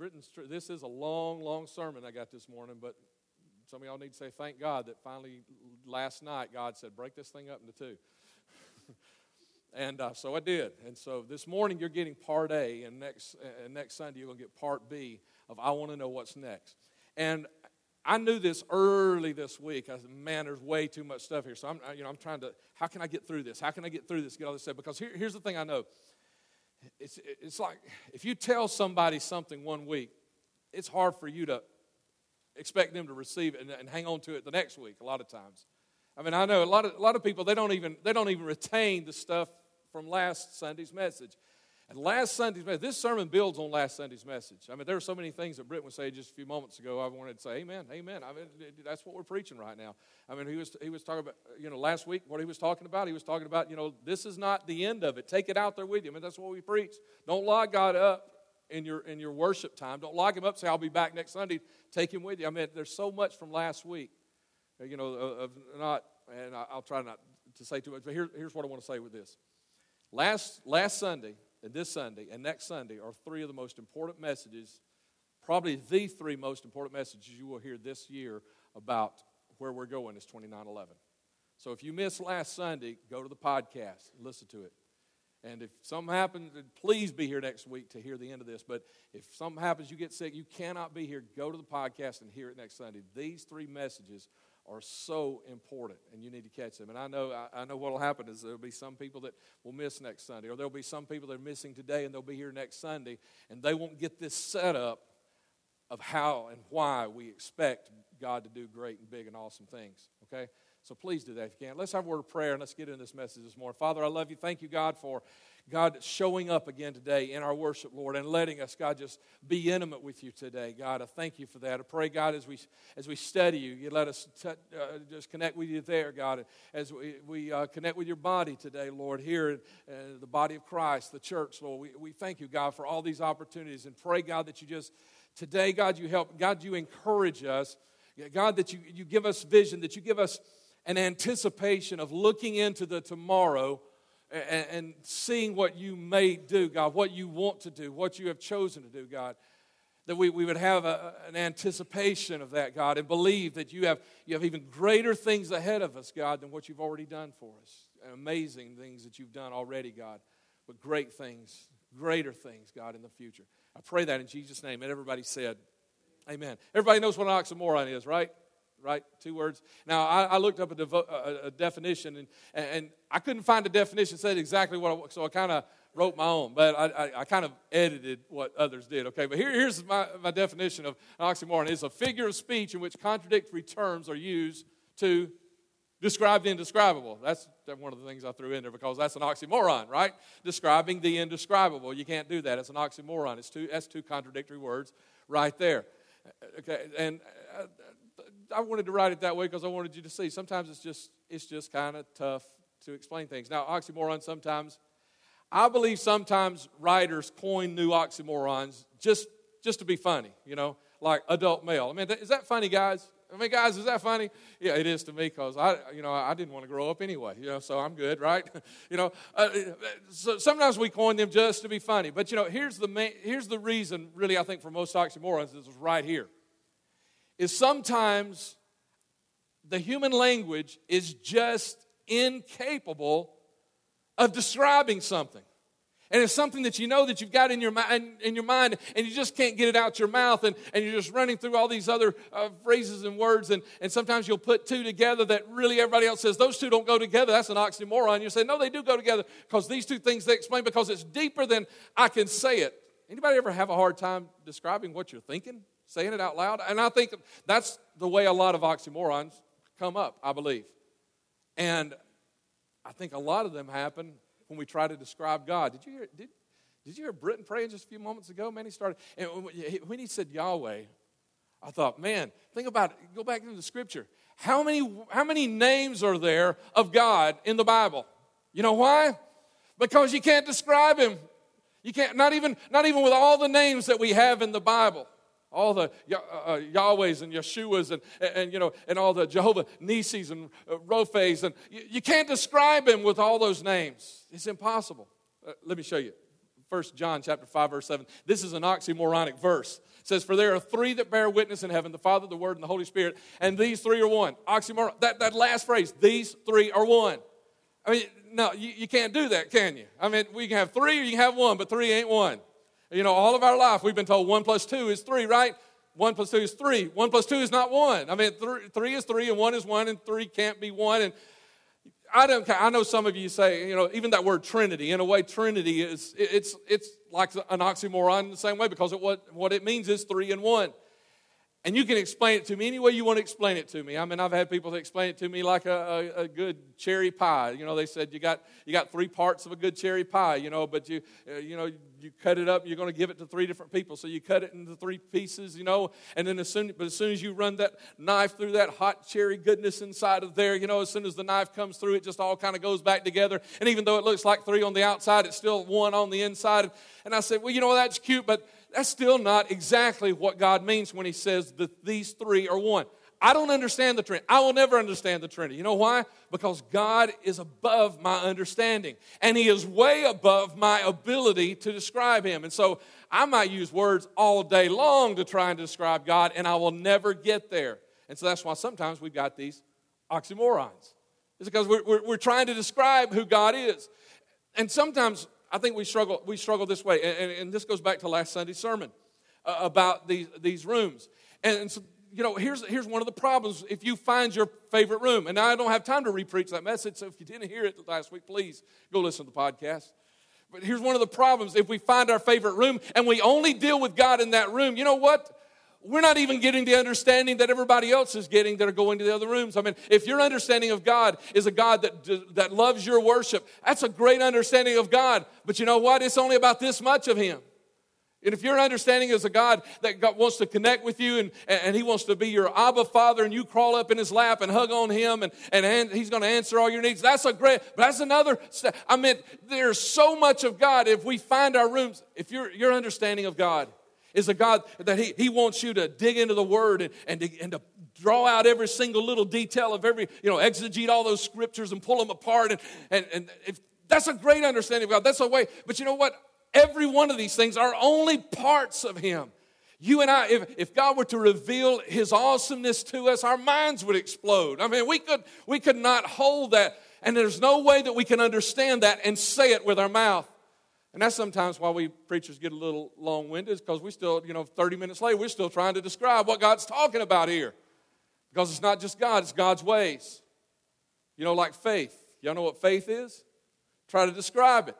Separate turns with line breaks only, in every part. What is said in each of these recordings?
True. This is a long, long sermon I got this morning, but some of y'all need to say thank God that finally last night God said, break this thing up into two. and uh, so I did. And so this morning you're getting part A, and next, uh, next Sunday you're going to get part B of I Want to Know What's Next. And I knew this early this week. I said, man, there's way too much stuff here. So I'm, you know, I'm trying to, how can I get through this? How can I get through this, get all this stuff? Because here, here's the thing I know. It's, it's like if you tell somebody something one week, it's hard for you to expect them to receive it and, and hang on to it the next week a lot of times. I mean, I know a lot of, a lot of people, they don't, even, they don't even retain the stuff from last Sunday's message. And last Sunday's message, this sermon builds on last Sunday's message. I mean, there are so many things that Britt was saying just a few moments ago. I wanted to say, Amen, Amen. I mean, that's what we're preaching right now. I mean, he was he was talking about, you know, last week what he was talking about. He was talking about, you know, this is not the end of it. Take it out there with you. I mean, that's what we preach. Don't lock God up in your in your worship time. Don't lock him up. Say, I'll be back next Sunday. Take him with you. I mean, there's so much from last week, uh, you know, of not, and I'll try not to say too much. But here, here's what I want to say with this. Last last Sunday and this Sunday and next Sunday are three of the most important messages, probably the three most important messages you will hear this year about where we're going is 2911. So if you missed last Sunday, go to the podcast, listen to it. And if something happens, please be here next week to hear the end of this. But if something happens, you get sick, you cannot be here, go to the podcast and hear it next Sunday. These three messages are so important, and you need to catch them. And I know, I, know what will happen is there'll be some people that will miss next Sunday, or there'll be some people that are missing today, and they'll be here next Sunday, and they won't get this setup of how and why we expect God to do great and big and awesome things. Okay. So please do that if you can. Let's have a word of prayer and let's get into this message this morning. Father, I love you. Thank you, God, for God showing up again today in our worship, Lord, and letting us, God, just be intimate with you today. God, I thank you for that. I pray, God, as we as we study you, you let us t- uh, just connect with you there, God, as we, we uh, connect with your body today, Lord, here in uh, the body of Christ, the church, Lord. We, we thank you, God, for all these opportunities and pray, God, that you just today, God, you help, God, you encourage us. God, that you, you give us vision, that you give us an anticipation of looking into the tomorrow and, and, seeing what you may do, God, what you want to do, what you have chosen to do, God. That we, we would have a, an anticipation of that, God, and believe that you have, you have even greater things ahead of us, God, than what you've already done for us. And amazing things that you've done already, God, but great things, greater things, God, in the future. I pray that in Jesus' name. And everybody said, Amen. Everybody knows what an oxymoron is, right? Right? Two words. Now, I, I looked up a, devo, a, a definition, and, and I couldn't find a definition that said exactly what I, so I kind of wrote my own, but I, I, I, kind of edited what others did, okay? But here, here's my, my definition of an oxymoron. It's a figure of speech in which contradictory terms are used to describe the indescribable. That's one of the things I threw in there because that's an oxymoron, right? Describing the indescribable. You can't do that. It's an oxymoron. It's two, that's two contradictory words right there. Okay, and I wanted to write it that way because I wanted you to see. Sometimes it's just it's just kind of tough to explain things. Now, oxymoron sometimes, I believe sometimes writers coin new oxymorons just just to be funny. You know, like adult male. I mean, is that funny, guys? I mean, guys, is that funny? Yeah, it is to me because I, you know, I didn't want to grow up anyway. You know, so I'm good, right? you know, uh, so sometimes we coin them just to be funny. But you know, here's the main, here's the reason, really, I think for most oxymorons, is right here is sometimes the human language is just incapable of describing something. And it's something that you know that you've got in your, mind, in your mind, and you just can't get it out your mouth, and, and you're just running through all these other uh, phrases and words, and, and sometimes you'll put two together that really everybody else says, those two don't go together. That's an oxymoron. You say, no, they do go together, because these two things they explain, because it's deeper than I can say it. Anybody ever have a hard time describing what you're thinking? Saying it out loud. And I think that's the way a lot of oxymorons come up, I believe. And I think a lot of them happen when we try to describe God. Did you hear, did, did you hear Britton praying just a few moments ago? Man, he started, and when he said Yahweh, I thought, man, think about it. Go back into the scripture. How many, how many names are there of God in the Bible? You know why? Because you can't describe him. You can't, not even, not even with all the names that we have in the Bible all the uh, uh, Yahwehs and Yeshuas and, and, and, you know and all the Jehovah Nissis and uh, Rophes and you, you, can't describe him with all those names. It's impossible. Uh, let me show you. First John chapter 5, verse 7. This is an oxymoronic verse. It says, For there are three that bear witness in heaven, the Father, the Word, and the Holy Spirit, and these three are one. Oxymoron, that, that last phrase, these three are one. I mean, no, you, you can't do that, can you? I mean, we can have three or you can have one, but three ain't one. You know, all of our life we've been told one plus two is three, right? One plus two is three. One plus two is not one. I mean, three, three is three, and one is one, and three can't be one. And I don't. I know some of you say, you know, even that word Trinity. In a way, Trinity is it's it's like an oxymoron in the same way because it, what what it means is three and one. And you can explain it to me any way you want to explain it to me. I mean, I've had people explain it to me like a, a, a, good cherry pie. You know, they said you got you got three parts of a good cherry pie. You know, but you uh, you know you cut it up. You're going to give it to three different people, so you cut it into three pieces. You know, and then as soon but as soon as you run that knife through that hot cherry goodness inside of there, you know, as soon as the knife comes through, it just all kind of goes back together. And even though it looks like three on the outside, it's still one on the inside. And I said, well, you know, that's cute, but that's still not exactly what God means when He says that these three are one. I don't understand the Trinity. I will never understand the Trinity. You know why? Because God is above my understanding, and He is way above my ability to describe Him. And so I might use words all day long to try and describe God, and I will never get there. And so that's why sometimes we've got these oxymorons. It's because we're, we're, we're trying to describe who God is. And sometimes I think we struggle, we struggle this way, and, and this goes back to last Sunday's sermon uh, about these, these rooms. And, and so, you know, here's, here's one of the problems. If you find your favorite room, and I don't have time to repreach that message, so if you didn't hear it last week, please go listen to the podcast. But here's one of the problems. If we find our favorite room and we only deal with God in that room, you know what? we're not even getting the understanding that everybody else is getting that are going to the other rooms. I mean, if your understanding of God is a God that, that loves your worship, that's a great understanding of God. But you know what? It's only about this much of Him. And if your understanding is a God that God wants to connect with you and, and He wants to be your Abba Father and you crawl up in His lap and hug on Him and, and He's going to answer all your needs, that's a great, but that's another step. I mean, there's so much of God if we find our rooms, if your, your understanding of God is a God that He, he wants you to dig into the Word and, and, to, and to draw out every single little detail of every, you know, exegete all those scriptures and pull them apart. And, and, and if, that's a great understanding of God. That's a way. But you know what? Every one of these things are only parts of Him. You and I, if, if God were to reveal His awesomeness to us, our minds would explode. I mean, we could, we could not hold that. And there's no way that we can understand that and say it with our mouth. And that's sometimes why we preachers get a little long winded, because we still, you know, 30 minutes later, we're still trying to describe what God's talking about here. Because it's not just God, it's God's ways. You know, like faith. Y'all know what faith is? Try to describe it.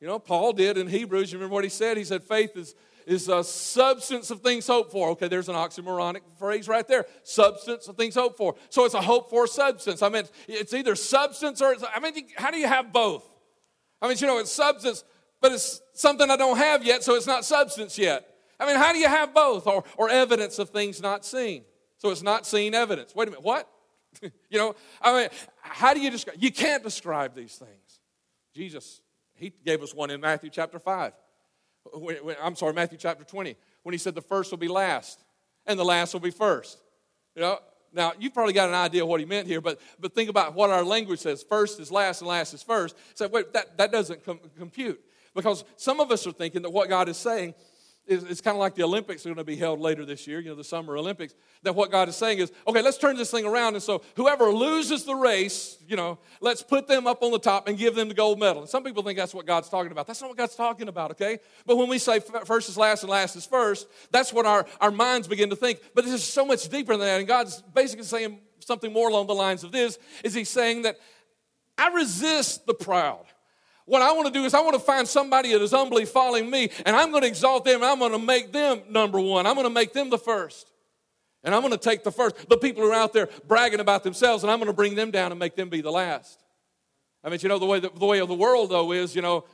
You know, Paul did in Hebrews. You remember what he said? He said, faith is, is a substance of things hoped for. Okay, there's an oxymoronic phrase right there. Substance of things hoped for. So it's a hope for substance. I mean, it's either substance or, I mean, how do you have both? I mean, you know, it's substance but it's something I don't have yet, so it's not substance yet. I mean, how do you have both? Or, or evidence of things not seen. So it's not seen evidence. Wait a minute, what? you know, I mean, how do you describe? You can't describe these things. Jesus, he gave us one in Matthew chapter 5. When, when, I'm sorry, Matthew chapter 20, when he said the first will be last and the last will be first. You know, now, you've probably got an idea what he meant here, but, but think about what our language says. First is last and last is first. So, wait, that, that doesn't com- compute. Because some of us are thinking that what God is saying is, is kind of like the Olympics are going to be held later this year, you know, the Summer Olympics. That what God is saying is, okay, let's turn this thing around. And so whoever loses the race, you know, let's put them up on the top and give them the gold medal. And some people think that's what God's talking about. That's not what God's talking about, okay? But when we say first is last and last is first, that's what our, our minds begin to think. But this is so much deeper than that. And God's basically saying something more along the lines of this is he's saying that I resist the proud. What I want to do is I want to find somebody that is humbly following me, and I'm going to exalt them, and I'm going to make them number one. I'm going to make them the first. And I'm going to take the first, the people who are out there bragging about themselves, and I'm going to bring them down and make them be the last. I mean, you know, the way, the, the way of the world, though, is, you know,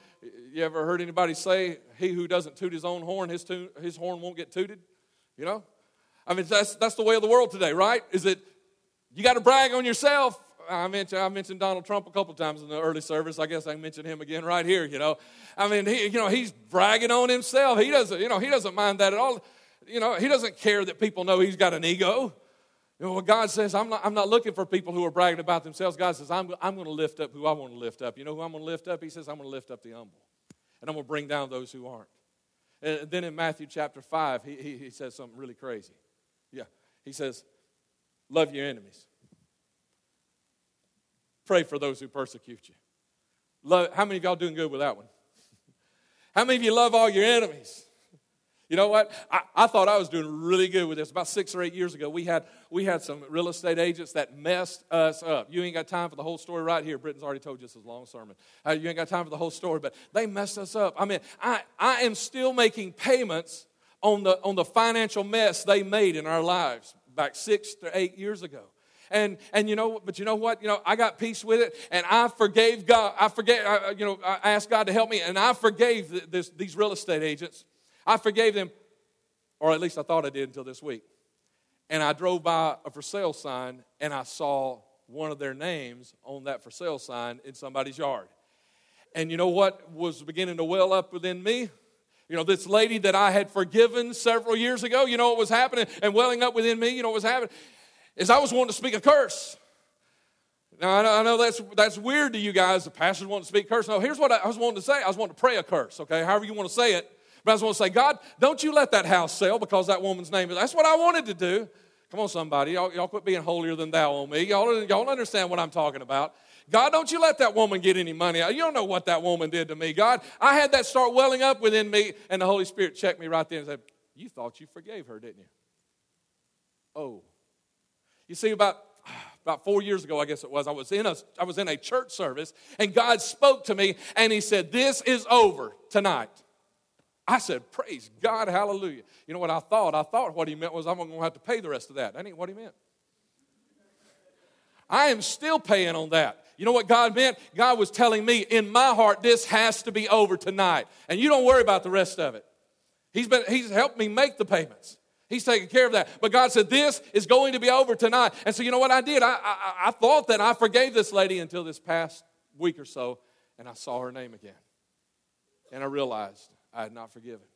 you ever heard anybody say, he who doesn't toot his own horn, his, toot, his horn won't get tooted? You know? I mean, that's, that's the way of the world today, right? Is that you got to brag on yourself I mentioned, I mentioned Donald Trump a couple times in the early service. I guess I can mention him again right here. You know, I mean, he, you know, he's bragging on himself. He doesn't, you know, he doesn't mind that at all. You know, he doesn't care that people know he's got an ego. You know, God says, I'm not, I'm not looking for people who are bragging about themselves. God says, I'm, I'm going to lift up who I want to lift up. You know who I'm going to lift up? He says, I'm going to lift up the humble. and I'm going to bring down those who aren't. And then in Matthew chapter 5, he, he, he says something really crazy. Yeah, he says, Love your enemies. Pray for those who persecute you. Love, how many of y'all doing good with that one? How many of you love all your enemies? You know what? I, I, thought I was doing really good with this. About six or eight years ago, we had, we had some real estate agents that messed us up. You ain't got time for the whole story right here. Britton's already told you this is a long sermon. Uh, you ain't got time for the whole story, but they messed us up. I mean, I, I am still making payments on the, on the financial mess they made in our lives back six to eight years ago. And, and you know, but you know what? You know, I got peace with it, and I forgave God. I forgave, I, you know, I asked God to help me, and I forgave this, these real estate agents I forgave them, or at least I thought I did until this week. And I drove by a for sale sign and I saw one of their names on that for sale sign in somebody's yard. And you know what was beginning to well up within me? You know, this lady that I had forgiven several years ago, you know what was happening and welling up within me, you know what was happening? Is I was wanting to speak a curse. Now, I know, I know that's, that's weird to you guys. The pastors want to speak curse. No, here's what I, I was wanting to say. I was wanting to pray a curse, okay? However you want to say it. But I just want to say, God, don't you let that house sell because that woman's name is. That's what I wanted to do. Come on, somebody. Y'all, y'all quit being holier than thou on me. Y'all, y'all understand what I'm talking about. God, don't you let that woman get any money. You don't know what that woman did to me. God, I had that start welling up within me, and the Holy Spirit checked me right there and said, You thought you forgave her, didn't you? Oh. You see, about about four years ago, I guess it was, I was in a I was in a church service, and God spoke to me, and He said, This is over tonight. I said, Praise God, hallelujah. You know what I thought? I thought what he meant was I'm going to have to pay the rest of that. That ain't what he meant. I am still paying on that. You know what God meant? God was telling me, in my heart, this has to be over tonight. And you don't worry about the rest of it. He's, been, he's helped me make the payments. He's taking care of that. But God said, This is going to be over tonight. And so, you know what I did? I, I, I thought that I forgave this lady until this past week or so, and I saw her name again. And I realized I had not forgiven.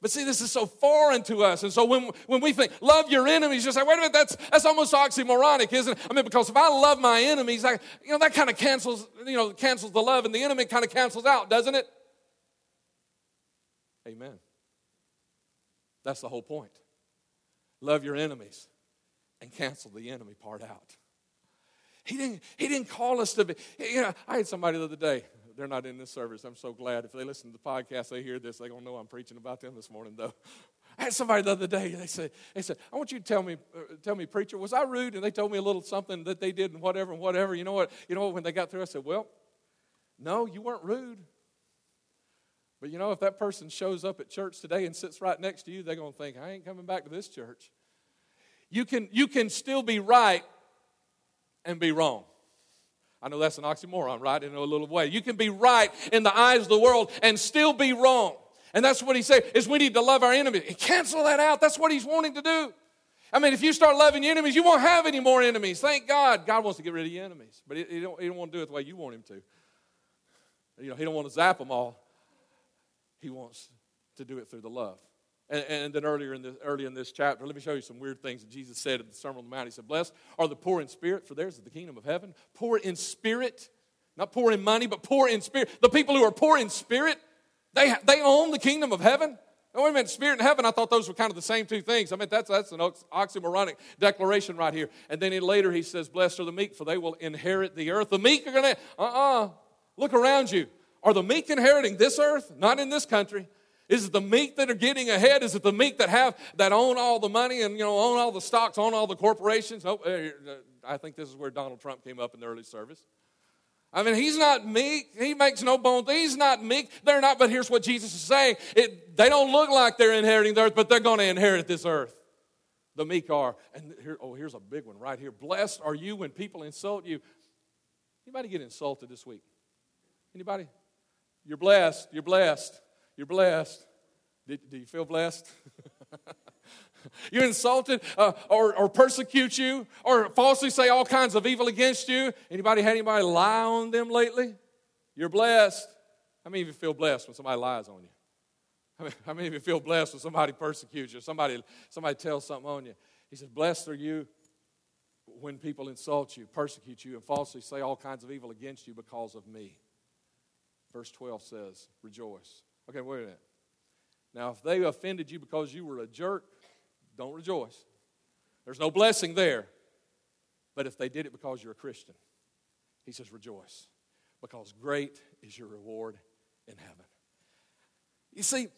But see, this is so foreign to us. And so when, when we think, love your enemies, you say, wait a minute, that's, that's almost oxymoronic, isn't it? I mean, because if I love my enemies, I, you know, that kind of cancels, you know, cancels the love, and the enemy kind of cancels out, doesn't it? Amen. That's the whole point. Love your enemies and cancel the enemy part out. He didn't, he didn't call us to be, you know, I had somebody the other day, they're not in this service. I'm so glad. If they listen to the podcast, they hear this. They're going to know I'm preaching about them this morning, though. I had somebody the other day. They said, "They said, I want you to tell me, uh, tell me, preacher, was I rude?" And they told me a little something that they did and whatever and whatever. You know what? You know what? When they got through, I said, "Well, no, you weren't rude." But you know, if that person shows up at church today and sits right next to you, they're going to think, "I ain't coming back to this church." You can, you can still be right and be wrong. I know that's an oxymoron, right? In a little way. You can be right in the eyes of the world and still be wrong. And that's what he said is we need to love our enemies. And cancel that out. That's what he's wanting to do. I mean, if you start loving your enemies, you won't have any more enemies. Thank God. God wants to get rid of your enemies. But he, he, don't, he don't want to do it the way you want him to. You know, he don't want to zap them all. He wants to do it through the love. And, and then earlier in, this, early in this chapter, let me show you some weird things that Jesus said at the Sermon on the Mount. He said, Blessed are the poor in spirit, for theirs is the kingdom of heaven. Poor in spirit, not poor in money, but poor in spirit. The people who are poor in spirit, they, they own the kingdom of heaven. Oh, wait a minute, spirit and heaven, I thought those were kind of the same two things. I mean, that's, that's an oxymoronic declaration right here. And then later he says, Blessed are the meek, for they will inherit the earth. The meek are going to, uh uh, look around you. Are the meek inheriting this earth? Not in this country. Is it the meek that are getting ahead? Is it the meek that have that own all the money and you know own all the stocks, own all the corporations? Oh, I think this is where Donald Trump came up in the early service. I mean, he's not meek. He makes no bones. He's not meek. They're not. But here's what Jesus is saying: it, they don't look like they're inheriting the earth, but they're going to inherit this earth. The meek are. And here, oh, here's a big one right here. Blessed are you when people insult you. Anybody get insulted this week? Anybody? You're blessed. You're blessed. You're blessed. Do, do you feel blessed? You're insulted uh, or, or persecute you or falsely say all kinds of evil against you. Anybody had anybody lie on them lately? You're blessed. How many of you feel blessed when somebody lies on you? How many, how many of you feel blessed when somebody persecutes you? Somebody, somebody tells something on you. He says, Blessed are you when people insult you, persecute you, and falsely say all kinds of evil against you because of me. Verse 12 says, Rejoice. Okay, wait a minute. Now, if they offended you because you were a jerk, don't rejoice. There's no blessing there. But if they did it because you're a Christian, he says, Rejoice, because great is your reward in heaven. You see,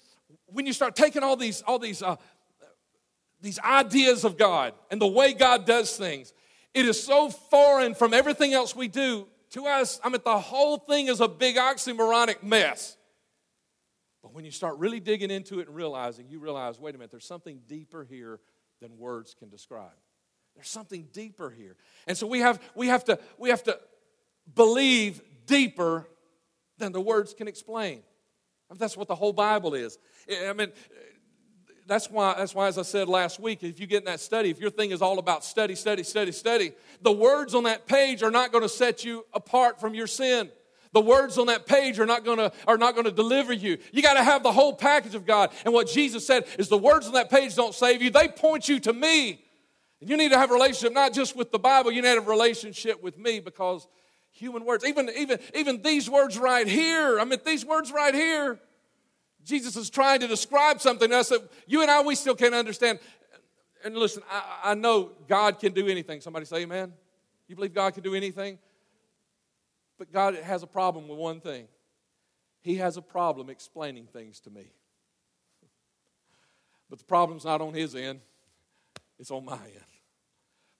when you start taking all these, all these, uh, these ideas of God and the way God does things, it is so foreign from everything else we do. To us, I mean, the whole thing is a big oxymoronic mess. But when you start really digging into it and realizing, you realize, wait a minute, there's something deeper here than words can describe. There's something deeper here. And so we have, we have, to, we have to believe deeper than the words can explain. That's what the whole Bible is. I mean, that's why, that's why, as I said last week, if you get in that study, if your thing is all about study, study, study, study, the words on that page are not going to set you apart from your sin. The words on that page are not gonna, are not gonna deliver you. You gotta have the whole package of God. And what Jesus said is the words on that page don't save you, they point you to me. And you need to have a relationship not just with the Bible, you need to have a relationship with me because human words, even, even, even these words right here, I mean, these words right here, Jesus is trying to describe something to us that you and I, we still can't understand. And listen, I, I know God can do anything. Somebody say amen. You believe God can do anything? But God has a problem with one thing He has a problem explaining things to me. But the problem's not on His end, it's on my end.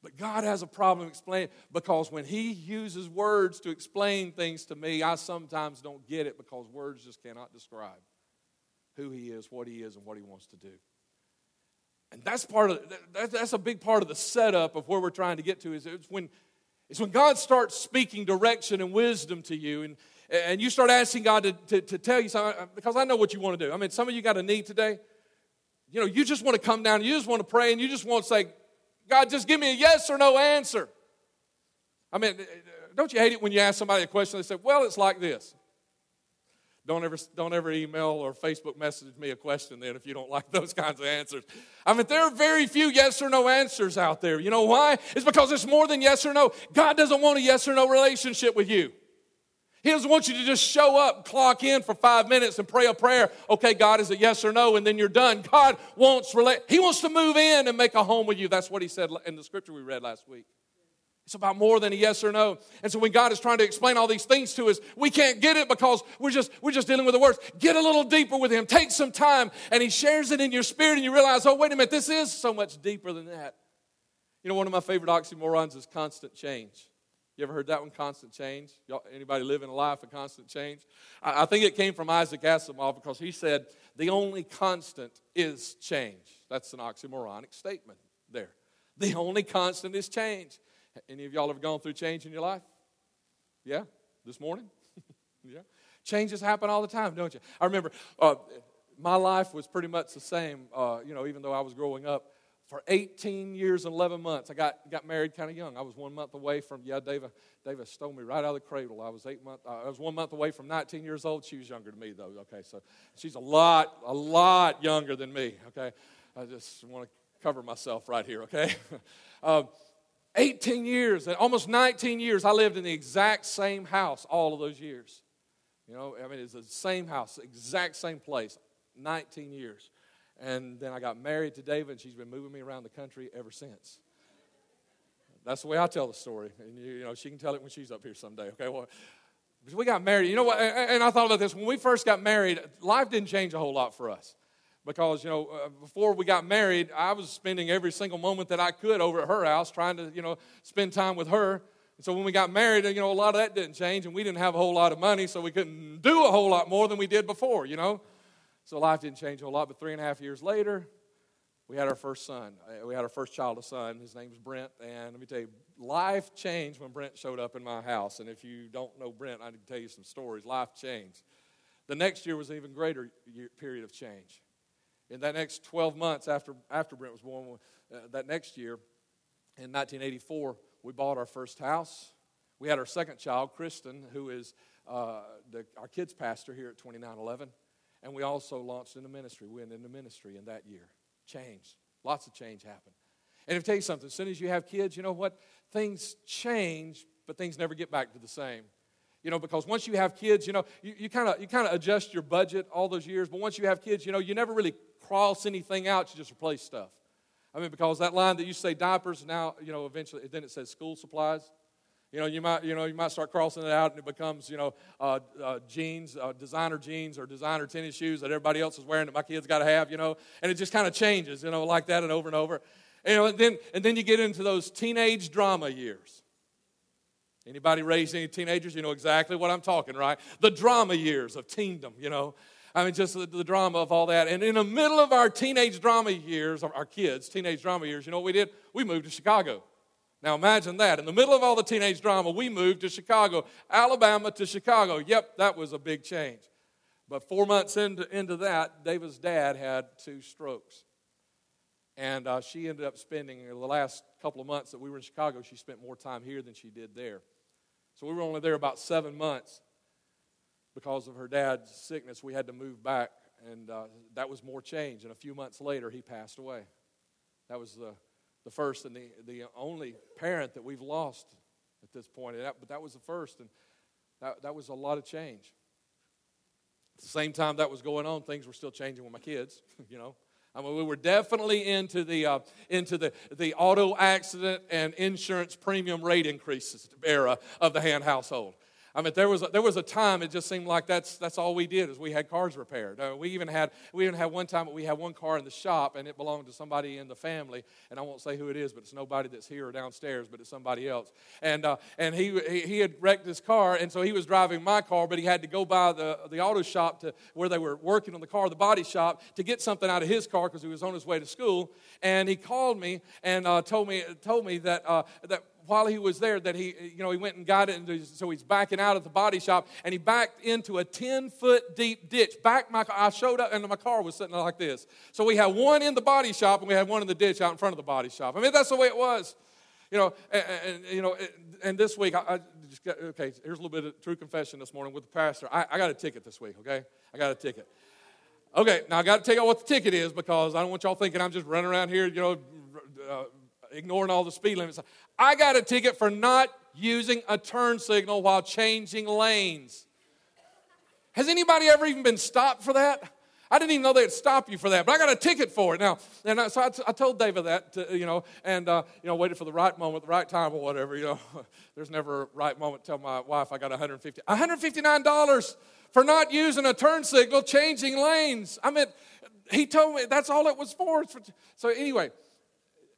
But God has a problem explaining because when He uses words to explain things to me, I sometimes don't get it because words just cannot describe who he is, what he is, and what he wants to do. And that's part of that's a big part of the setup of where we're trying to get to is it's when it's when God starts speaking direction and wisdom to you and and you start asking God to, to, to tell you something uh, because I know what you want to do. I mean, some of you got a need today. You know, you just want to come down, you just want to pray, and you just want to say, God, just give me a yes or no answer. I mean, don't you hate it when you ask somebody a question, they say, Well, it's like this. Don't ever, don't ever email or Facebook message me a question then if you don't like those kinds of answers. I mean, there are very few yes or no answers out there. You know why? It's because it's more than yes or no. God doesn't want a yes or no relationship with you. He doesn't want you to just show up, clock in for five minutes and pray a prayer. Okay, God, is it yes or no? And then you're done. God wants, He wants to move in and make a home with you. That's what He said in the scripture we read last week. It's about more than a yes or no. And so when God is trying to explain all these things to us, we can't get it because we're just we're just dealing with the words. Get a little deeper with him. Take some time and he shares it in your spirit and you realize, "Oh, wait a minute, this is so much deeper than that." You know, one of my favorite oxymorons is constant change. You ever heard that one? Constant change. Y'all, anybody living a life of constant change? I, I think it came from Isaac Asimov because he said the only constant is change. That's an oxymoronic statement there. The only constant is change. Any of y'all ever gone through change in your life? Yeah? This morning? yeah? Changes happen all the time, don't you? I remember uh, my life was pretty much the same, uh, you know, even though I was growing up. For 18 years and 11 months, I got, got married kind of young. I was one month away from, yeah, David, David stole me right out of the cradle. I was eight month, I was one month away from 19 years old. She was younger than me, though, okay? So she's a lot, a lot younger than me, okay? I just want to cover myself right here, okay? uh, 18 years, almost 19 years, I lived in the exact same house all of those years. You know, I mean, it's the same house, exact same place, 19 years. And then I got married to David, and she's been moving me around the country ever since. That's the way I tell the story. And, you, you know, she can tell it when she's up here someday, okay? Well, we got married. You know what? And I thought about this. When we first got married, life didn't change a whole lot for us because you know uh, before we got married i was spending every single moment that i could over at her house trying to you know spend time with her. And so when we got married you know a lot of that didn't change and we didn't have a whole lot of money so we couldn't do a whole lot more than we did before you know? So life didn't change a whole lot but three and a half years later we had our first son. Uh, we had our first child a son. His name was brent. And let me tell you life changed when brent showed up in my house. And if you don't know brent i can tell you some stories. Life changed. The next year was an even greater year, period of change in that next 12 months after, after Brent was born, uh, that next year, in 1984, we bought our first house. We had our second child, Kristen, who is uh, the, our kids' pastor here at 2911. And we also launched into ministry. We went into ministry in that year. Change. Lots of change happened. And if I tell you something, as soon as you have kids, you know what? Things change, but things never get back to the same. You know, because once you have kids, you know, you kind of you kind of adjust your budget all those years, but once you have kids, you know, you never really cross anything out, you just replace stuff. I mean, because that line that you say diapers now, you know, eventually then it says school supplies. You know, you might, you know, you might start crossing it out, and it becomes, you know, uh, uh, jeans, uh, designer jeans, or designer tennis shoes that everybody else is wearing that my kids got to have. You know, and it just kind of changes, you know, like that, and over and over. You know, and then and then you get into those teenage drama years. Anybody raised any teenagers? You know exactly what I'm talking, right? The drama years of teendom. You know, I mean, just the, the, drama of all that. And in the middle of our teenage drama years, our kids' teenage drama years, you know what we did? We moved to Chicago. Now imagine that. In the middle of all the teenage drama, we moved to Chicago, Alabama to Chicago. Yep, that was a big change. But four months into, into that, David's dad had two strokes. And uh, she ended up spending the last couple of months that we were in Chicago, she spent more time here than she did there. So we were only there about seven months because of her dad's sickness. We had to move back, and uh, that was more change. And a few months later, he passed away. That was the the first and the, the only parent that we've lost at this point. That, but that was the first, and that, that was a lot of change. At the same time that was going on, things were still changing with my kids, you know. I mean, we were definitely into the, uh, into the, the auto accident and insurance premium rate increases era of the hand household. I mean, there was a, there was a time it just seemed like that's that's all we did is we had cars repaired. Uh, we even had we even had one time we had one car in the shop and it belonged to somebody in the family, and I won't say who it is, but it's nobody that's here or downstairs, but it's somebody else. And uh, and he, he he had wrecked his car, and so he was driving my car, but he had to go by the the auto shop to where they were working on the car, the body shop, to get something out of his car because he was on his way to school. And he called me and uh, told me told me that uh, that while he was there that he, you know, he went and got it. And so he's backing out of the body shop and he backed into a 10 foot deep ditch. Back my I showed up and my car was sitting like this. So we had one in the body shop and we had one in the ditch out in front of the body shop. I mean, that's the way it was. You know, and, and you know, and this week, I, I just got, okay, here's a little bit of true confession this morning with the pastor. I, I got a ticket this week, okay? I got a ticket. Okay, now I got to tell you what the ticket is because I don't want y'all thinking I'm just running around here, you know, uh, ignoring all the speed limits. I got a ticket for not using a turn signal while changing lanes. Has anybody ever even been stopped for that? I didn't even know they'd stop you for that, but I got a ticket for it now. And I, so I, t- I told David that, to, you know, and uh, you know, waited for the right moment, the right time, or whatever. You know, there's never a right moment. Tell my wife I got 150, 159 dollars for not using a turn signal, changing lanes. I mean, he told me that's all it was for. So anyway,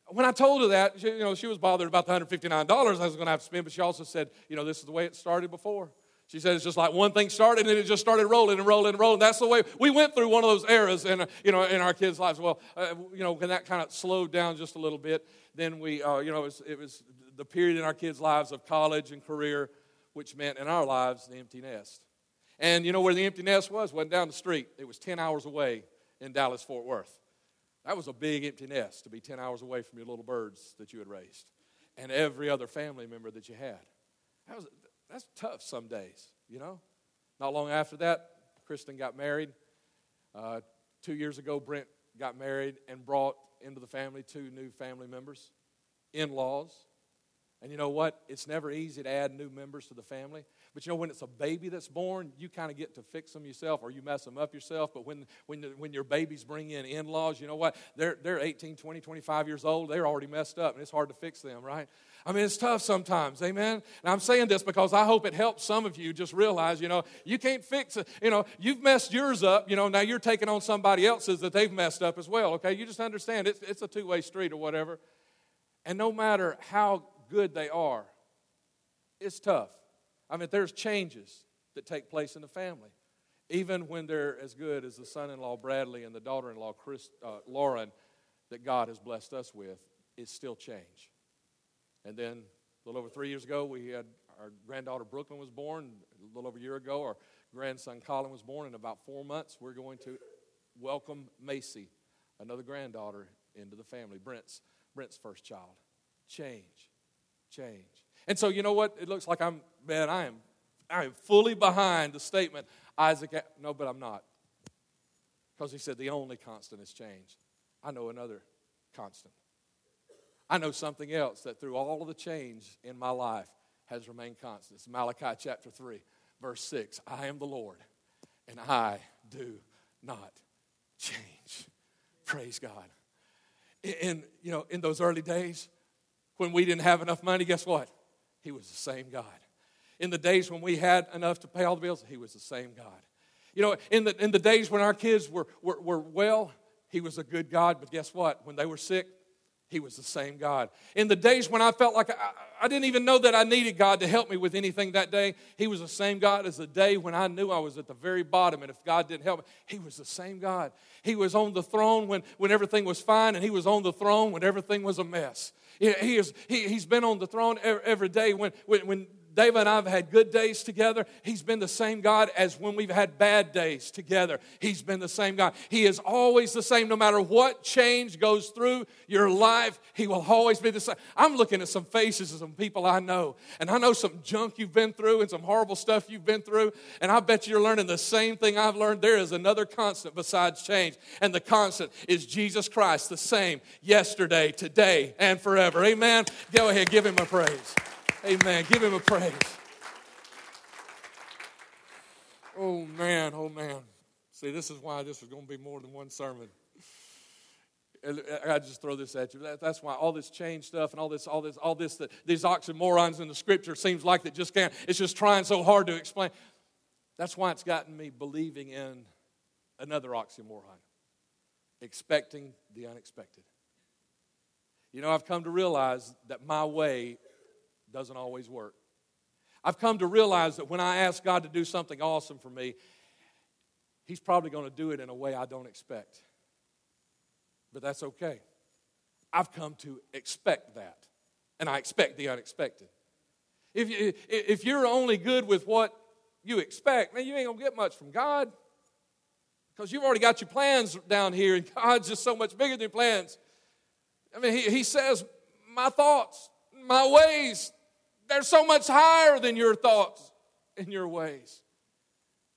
when I told her that, she, you know, she was bothered about the $159 I was going to have to spend, but she also said, you know, this is the way it started before. She said it's just like one thing started and it just started rolling and rolling and rolling. That's the way we went through one of those eras in, you know, in our kids' lives. Well, uh, you know, when that kind of slowed down just a little bit, then we, uh, you know, it was, it was the period in our kids' lives of college and career, which meant in our lives the empty nest. And you know where the empty nest was? Wasn't down the street. It was 10 hours away in Dallas, Fort Worth. That was a big empty nest to be 10 hours away from your little birds that you had raised and every other family member that you had. That was, that's tough some days, you know? Not long after that, Kristen got married. Uh, two years ago, Brent got married and brought into the family two new family members, in laws. And you know what? It's never easy to add new members to the family. But you know, when it's a baby that's born, you kind of get to fix them yourself or you mess them up yourself. But when, when, when your babies bring in in laws, you know what? They're, they're 18, 20, 25 years old. They're already messed up and it's hard to fix them, right? I mean, it's tough sometimes, amen? And I'm saying this because I hope it helps some of you just realize, you know, you can't fix it. You know, you've messed yours up, you know, now you're taking on somebody else's that they've messed up as well, okay? You just understand it's, it's a two way street or whatever. And no matter how good they are, it's tough. I mean, there's changes that take place in the family. Even when they're as good as the son in law Bradley and the daughter in law uh, Lauren that God has blessed us with, it's still change. And then a little over three years ago, we had our granddaughter Brooklyn was born. A little over a year ago, our grandson Colin was born. In about four months, we're going to welcome Macy, another granddaughter, into the family. Brent's, Brent's first child. Change, change. And so, you know what? It looks like I'm, man, I am, I am fully behind the statement, Isaac, no, but I'm not. Because he said the only constant is change. I know another constant. I know something else that through all of the change in my life has remained constant. It's Malachi chapter 3, verse 6. I am the Lord, and I do not change. Praise God. In, you know, in those early days, when we didn't have enough money, guess what? He was the same God. In the days when we had enough to pay all the bills, He was the same God. You know, in the, in the days when our kids were, were, were well, He was a good God, but guess what? When they were sick, he was the same God. In the days when I felt like I, I, didn't even know that I needed God to help me with anything that day, He was the same God as the day when I knew I was at the very bottom. And if God didn't help me, He was the same God. He was on the throne when, when everything was fine, and He was on the throne when everything was a mess. He, he is, he, he's been on the throne every, every day when, when, when David and I have had good days together. He's been the same God as when we've had bad days together. He's been the same God. He is always the same. No matter what change goes through your life, He will always be the same. I'm looking at some faces of some people I know, and I know some junk you've been through and some horrible stuff you've been through, and I bet you're learning the same thing I've learned. There is another constant besides change, and the constant is Jesus Christ, the same yesterday, today, and forever. Amen. Go ahead, give Him a praise. Amen. Give him a praise. Oh, man. Oh, man. See, this is why this is going to be more than one sermon. Uh, I just throw this at you. That's why all this change stuff and all this, all this, all this, that these oxymorons in the scripture seems like that just can't. It's just trying so hard to explain. That's why it's gotten me believing in another oxymoron, expecting the unexpected. You know, I've come to realize that my way doesn't always work. I've come to realize that when I ask God to do something awesome for me, He's probably going to do it in a way I don't expect. But that's okay. I've come to expect that, and I expect the unexpected. If, you, if you're only good with what you expect, man, you ain't going to get much from God because you've already got your plans down here, and God's just so much bigger than plans. I mean, He, he says, My thoughts, my ways, they're so much higher than your thoughts and your ways.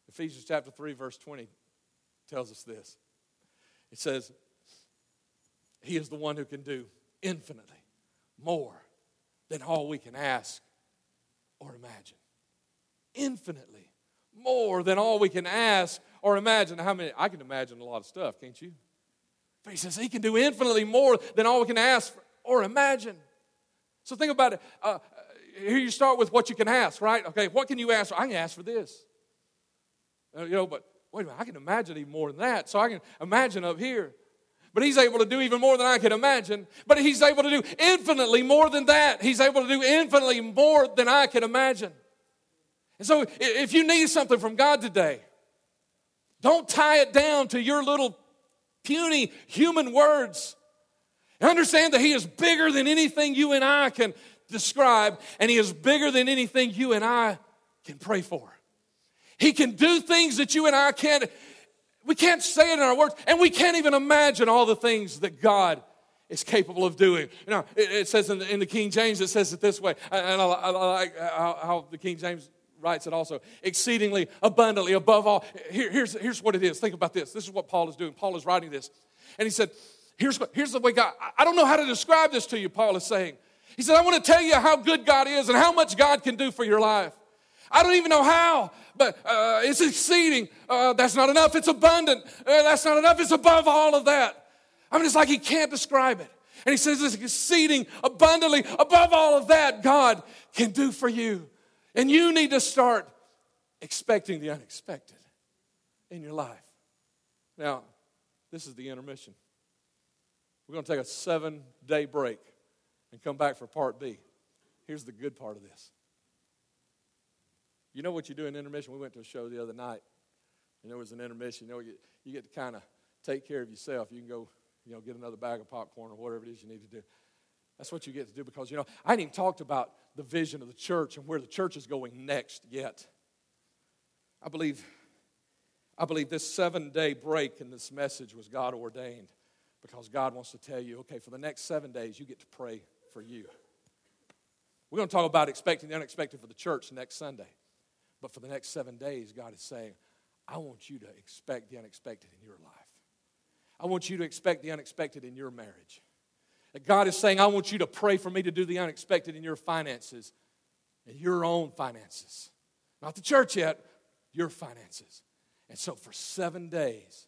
Ephesians chapter 3, verse 20 tells us this. It says, He is the one who can do infinitely more than all we can ask or imagine. Infinitely more than all we can ask or imagine. How many? I can imagine a lot of stuff, can't you? But he says he can do infinitely more than all we can ask or imagine. So think about it. Uh, here you start with what you can ask, right? Okay, what can you ask? I can ask for this. Uh, you know, but wait a minute, I can imagine even more than that. So I can imagine up here. But he's able to do even more than I can imagine. But he's able to do infinitely more than that. He's able to do infinitely more than I can imagine. And so if you need something from God today, don't tie it down to your little puny human words. Understand that He is bigger than anything you and I can describe, and He is bigger than anything you and I can pray for. He can do things that you and I can't, we can't say it in our words, and we can't even imagine all the things that God is capable of doing. You know, it, it says in the, in the, King James, it says it this way, and I, I, I like how, how, the King James writes it also exceedingly abundantly above all. Here, here's, here's what it is. Think about this. This is what Paul is doing. Paul is writing this. And he said, Here's, here's the way God, I don't know how to describe this to you, Paul is saying. He said, I want to tell you how good God is and how much God can do for your life. I don't even know how, but uh, it's exceeding. Uh, that's not enough. It's abundant. Uh, that's not enough. It's above all of that. I mean, it's like he can't describe it. And he says it's exceeding abundantly above all of that God can do for you. And you need to start expecting the unexpected in your life. Now, this is the intermission. We're going to take a seven day break and come back for part B. Here's the good part of this. You know what you do in intermission? We went to a show the other night, and there was an intermission. You know, you, you get to kind of take care of yourself. You can go, you know, get another bag of popcorn or whatever it is you need to do. That's what you get to do because, you know, I hadn't even talked about the vision of the church and where the church is going next yet. I believe, I believe this seven day break in this message was God ordained because God wants to tell you, okay, for the next seven days, you get to pray for you. We're going to talk about expecting the unexpected for the church next Sunday. But for the next seven days, God is saying, I want you to expect the unexpected in your life. I want you to expect the unexpected in your marriage. God is saying, I want you to pray for me to do the unexpected in your finances in your own finances. Not the church yet, your finances. And so for seven days,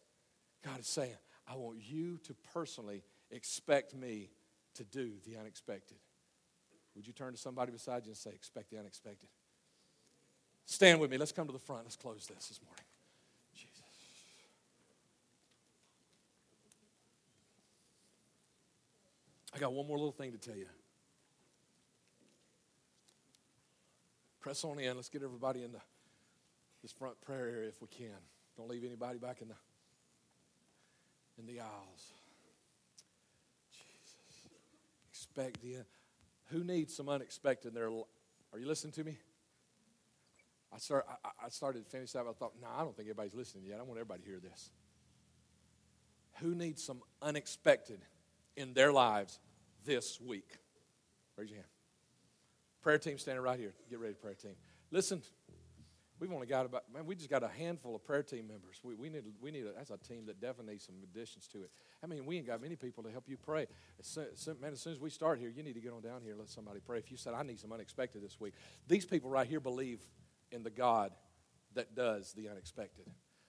God is saying, I want you to personally expect me to do the unexpected. Would you turn to somebody beside you and say, Expect the unexpected? Stand with me. Let's come to the front. Let's close this this morning. Jesus. I got one more little thing to tell you. Press on in. Let's get everybody in the, this front prayer area if we can. Don't leave anybody back in the in the aisles. Jesus. Who needs some unexpected in their Are you listening to me? I, start, I, I started to finish that. I thought, no, nah, I don't think everybody's listening yet. I want everybody to hear this. Who needs some unexpected in their lives this week? Raise your hand. Prayer team standing right here. Get ready, prayer team. Listen, we've only got about, man, we just got a handful of prayer team members. We, we need, we need a, that's a team that definitely needs some additions to it. I mean, we ain't got many people to help you pray. As soon, man, as soon as we start here, you need to get on down here and let somebody pray. If you said, I need some unexpected this week, these people right here believe in the God that does the unexpected.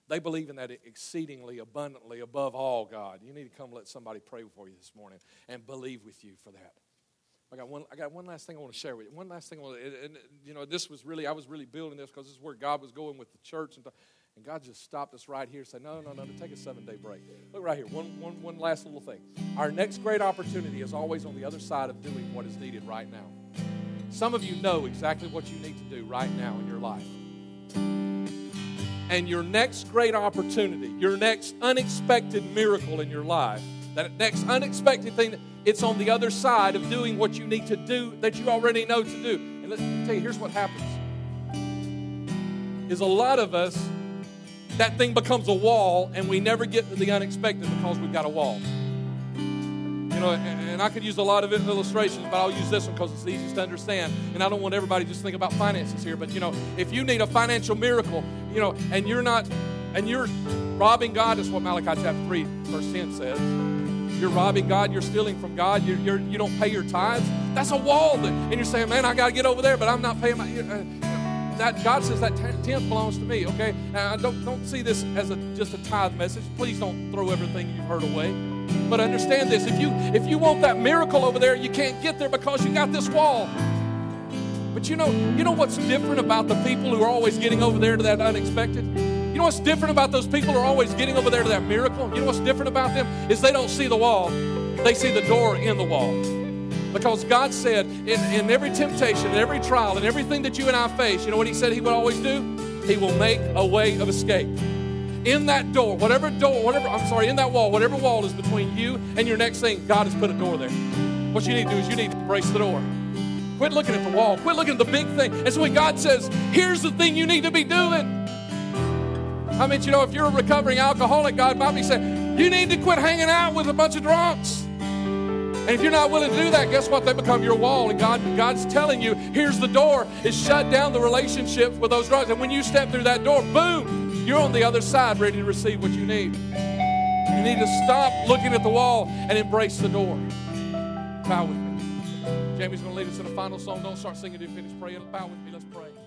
They believe in that exceedingly abundantly above all God. You need to come let somebody pray for you this morning and believe with you for that. I got one. I got one last thing I want to share with you. One last thing. I want to, and, you know, this was really. I was really building this because this is where God was going with the church, and, and God just stopped us right here. and Said, no, no, no, no. Take a seven day break. Look right here. One, one, one last little thing. Our next great opportunity is always on the other side of doing what is needed right now. Some of you know exactly what you need to do right now in your life. And your next great opportunity, your next unexpected miracle in your life, that next unexpected thing, it's on the other side of doing what you need to do that you already know to do. And let me tell you, here's what happens. Is a lot of us, that thing becomes a wall, and we never get to the unexpected because we've got a wall. You know, and I could use a lot of illustrations, but I'll use this one because it's the easiest to understand. And I don't want everybody just think about finances here, but you know, if you need a financial miracle, you know, and you're not, and you're robbing God, is what Malachi chapter 3, verse 10 says. You're robbing God, you're stealing from God, you're, you're, you do not pay your tithes. That's a wall. That, and you're saying, man, I got to get over there, but I'm not paying my. Uh, that God says that tenth belongs to me. Okay, now don't don't see this as a just a tithe message. Please don't throw everything you've heard away. But understand this if you if you want that miracle over there, you can't get there because you got this wall. But you know, you know what's different about the people who are always getting over there to that unexpected? Know what's different about those people who are always getting over there to that miracle? You know what's different about them? Is they don't see the wall, they see the door in the wall. Because God said in, in every temptation, in every trial, in everything that you and I face, you know what He said He would always do? He will make a way of escape in that door, whatever door, whatever, I'm sorry, in that wall, whatever wall is between you and your next thing, God has put a door there. What you need to do is you need to embrace the door. Quit looking at the wall. Quit looking at the big thing. And so when God says, here's the thing you need to be doing. I mean, you know, if you're a recovering alcoholic, God might be saying, you need to quit hanging out with a bunch of drunks. And if you're not willing to do that, guess what? They become your wall. And God, God's telling you, here's the door. Is shut down the relationship with those drugs. And when you step through that door, boom, you're on the other side ready to receive what you need. You need to stop looking at the wall and embrace the door. Bow with me. Jamie's going to lead us in a final song. Don't start singing to finish praying. Bow with me. Let's pray.